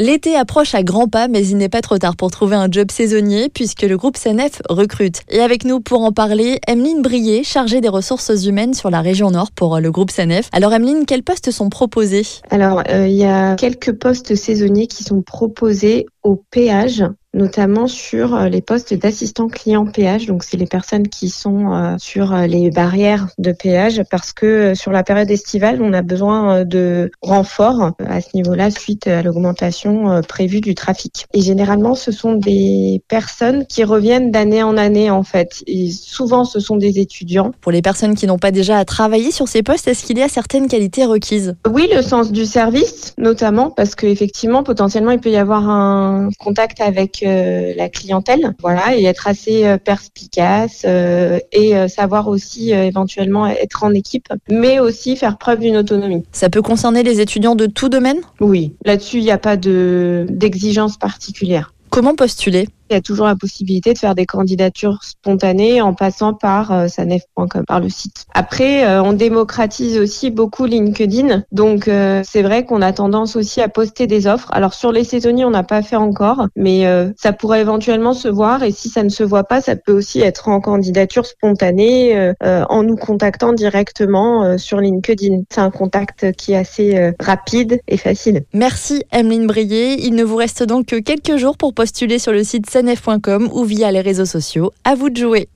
L'été approche à grands pas, mais il n'est pas trop tard pour trouver un job saisonnier puisque le groupe CNF recrute. Et avec nous pour en parler, Emeline Brier, chargée des ressources humaines sur la région Nord pour le groupe CNF. Alors Emeline, quels postes sont proposés? Alors, euh, il y a quelques postes saisonniers qui sont proposés au péage notamment sur euh, les postes d'assistant client péage. Donc, c'est les personnes qui sont euh, sur euh, les barrières de péage parce que sur la période estivale, on a besoin de renforts à ce niveau-là suite à l'augmentation prévue du trafic. Et généralement, ce sont des personnes qui reviennent d'année en année, en fait. Et souvent, ce sont des étudiants. Pour les personnes qui n'ont pas déjà travaillé sur ces postes, est-ce qu'il y a certaines qualités requises? Oui, le sens du service, notamment, parce qu'effectivement, potentiellement, il peut y avoir un contact avec euh, la clientèle, voilà, et être assez euh, perspicace euh, et savoir aussi éventuellement être en équipe, mais aussi faire preuve d'une autonomie. Ça peut concerner les étudiants de tout domaine? Oui, là-dessus, il n'y a pas de d'exigence particulière. Comment postuler? Il y a toujours la possibilité de faire des candidatures spontanées en passant par euh, sanef.com, par le site. Après, euh, on démocratise aussi beaucoup LinkedIn. Donc, euh, c'est vrai qu'on a tendance aussi à poster des offres. Alors, sur les saisonniers, on n'a pas fait encore, mais euh, ça pourrait éventuellement se voir. Et si ça ne se voit pas, ça peut aussi être en candidature spontanée en nous contactant directement sur LinkedIn. C'est un contact qui est assez rapide et facile. Merci, Emeline Brier. Il ne vous reste donc que quelques jours pour postuler sur le site ou via les réseaux sociaux. À vous de jouer.